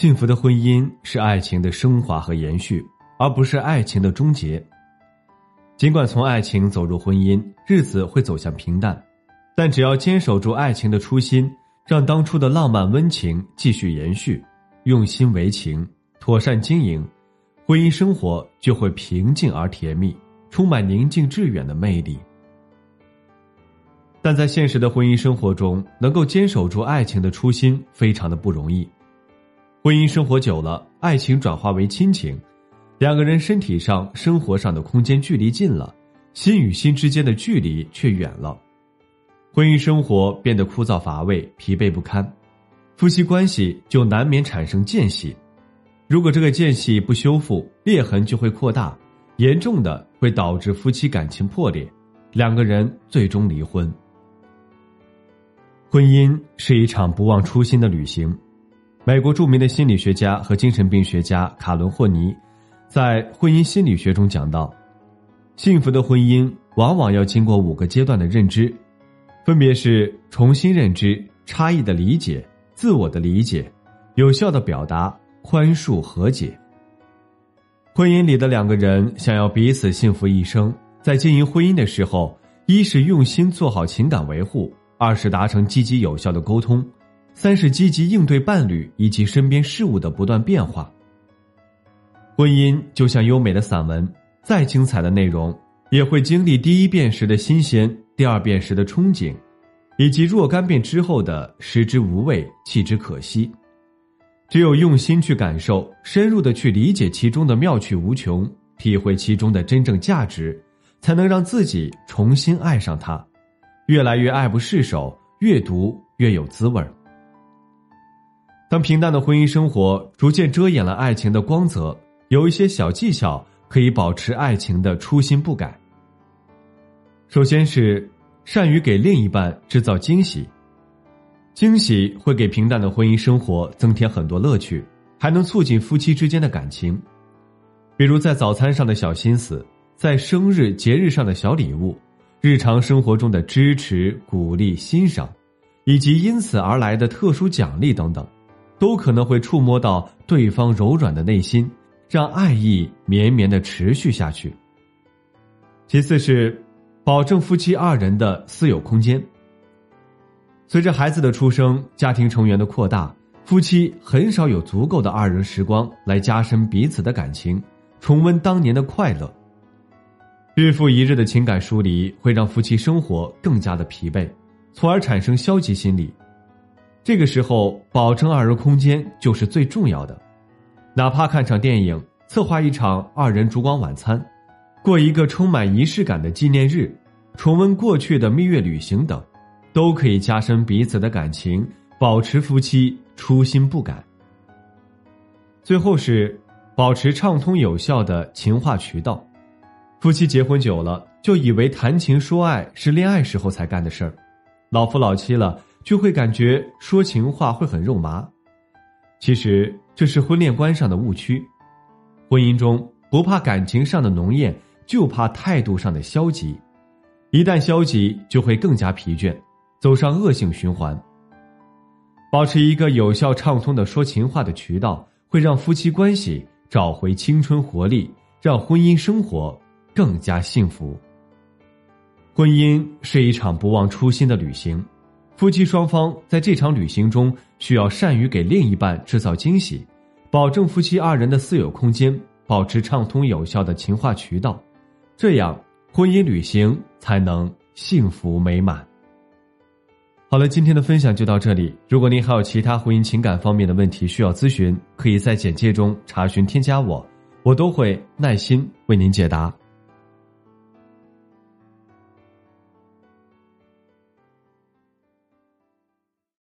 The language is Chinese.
幸福的婚姻是爱情的升华和延续，而不是爱情的终结。尽管从爱情走入婚姻，日子会走向平淡，但只要坚守住爱情的初心，让当初的浪漫温情继续延续，用心为情，妥善经营，婚姻生活就会平静而甜蜜，充满宁静致远的魅力。但在现实的婚姻生活中，能够坚守住爱情的初心，非常的不容易。婚姻生活久了，爱情转化为亲情，两个人身体上、生活上的空间距离近了，心与心之间的距离却远了，婚姻生活变得枯燥乏味、疲惫不堪，夫妻关系就难免产生间隙。如果这个间隙不修复，裂痕就会扩大，严重的会导致夫妻感情破裂，两个人最终离婚。婚姻是一场不忘初心的旅行。美国著名的心理学家和精神病学家卡伦霍尼，在婚姻心理学中讲到，幸福的婚姻往往要经过五个阶段的认知，分别是重新认知、差异的理解、自我的理解、有效的表达、宽恕和解。婚姻里的两个人想要彼此幸福一生，在经营婚姻的时候，一是用心做好情感维护，二是达成积极有效的沟通。三是积极应对伴侣以及身边事物的不断变化。婚姻就像优美的散文，再精彩的内容也会经历第一遍时的新鲜，第二遍时的憧憬，以及若干遍之后的食之无味，弃之可惜。只有用心去感受，深入的去理解其中的妙趣无穷，体会其中的真正价值，才能让自己重新爱上它，越来越爱不释手，越读越有滋味儿。当平淡的婚姻生活逐渐遮掩了爱情的光泽，有一些小技巧可以保持爱情的初心不改。首先是善于给另一半制造惊喜，惊喜会给平淡的婚姻生活增添很多乐趣，还能促进夫妻之间的感情。比如在早餐上的小心思，在生日节日上的小礼物，日常生活中的支持、鼓励、欣赏，以及因此而来的特殊奖励等等。都可能会触摸到对方柔软的内心，让爱意绵绵的持续下去。其次是，保证夫妻二人的私有空间。随着孩子的出生，家庭成员的扩大，夫妻很少有足够的二人时光来加深彼此的感情，重温当年的快乐。日复一日的情感疏离，会让夫妻生活更加的疲惫，从而产生消极心理。这个时候，保证二人空间就是最重要的，哪怕看场电影、策划一场二人烛光晚餐、过一个充满仪式感的纪念日、重温过去的蜜月旅行等，都可以加深彼此的感情，保持夫妻初心不改。最后是保持畅通有效的情话渠道，夫妻结婚久了，就以为谈情说爱是恋爱时候才干的事儿，老夫老妻了。就会感觉说情话会很肉麻，其实这是婚恋观上的误区。婚姻中不怕感情上的浓艳，就怕态度上的消极。一旦消极，就会更加疲倦，走上恶性循环。保持一个有效畅通的说情话的渠道，会让夫妻关系找回青春活力，让婚姻生活更加幸福。婚姻是一场不忘初心的旅行。夫妻双方在这场旅行中，需要善于给另一半制造惊喜，保证夫妻二人的私有空间，保持畅通有效的情话渠道，这样婚姻旅行才能幸福美满。好了，今天的分享就到这里。如果您还有其他婚姻情感方面的问题需要咨询，可以在简介中查询添加我，我都会耐心为您解答。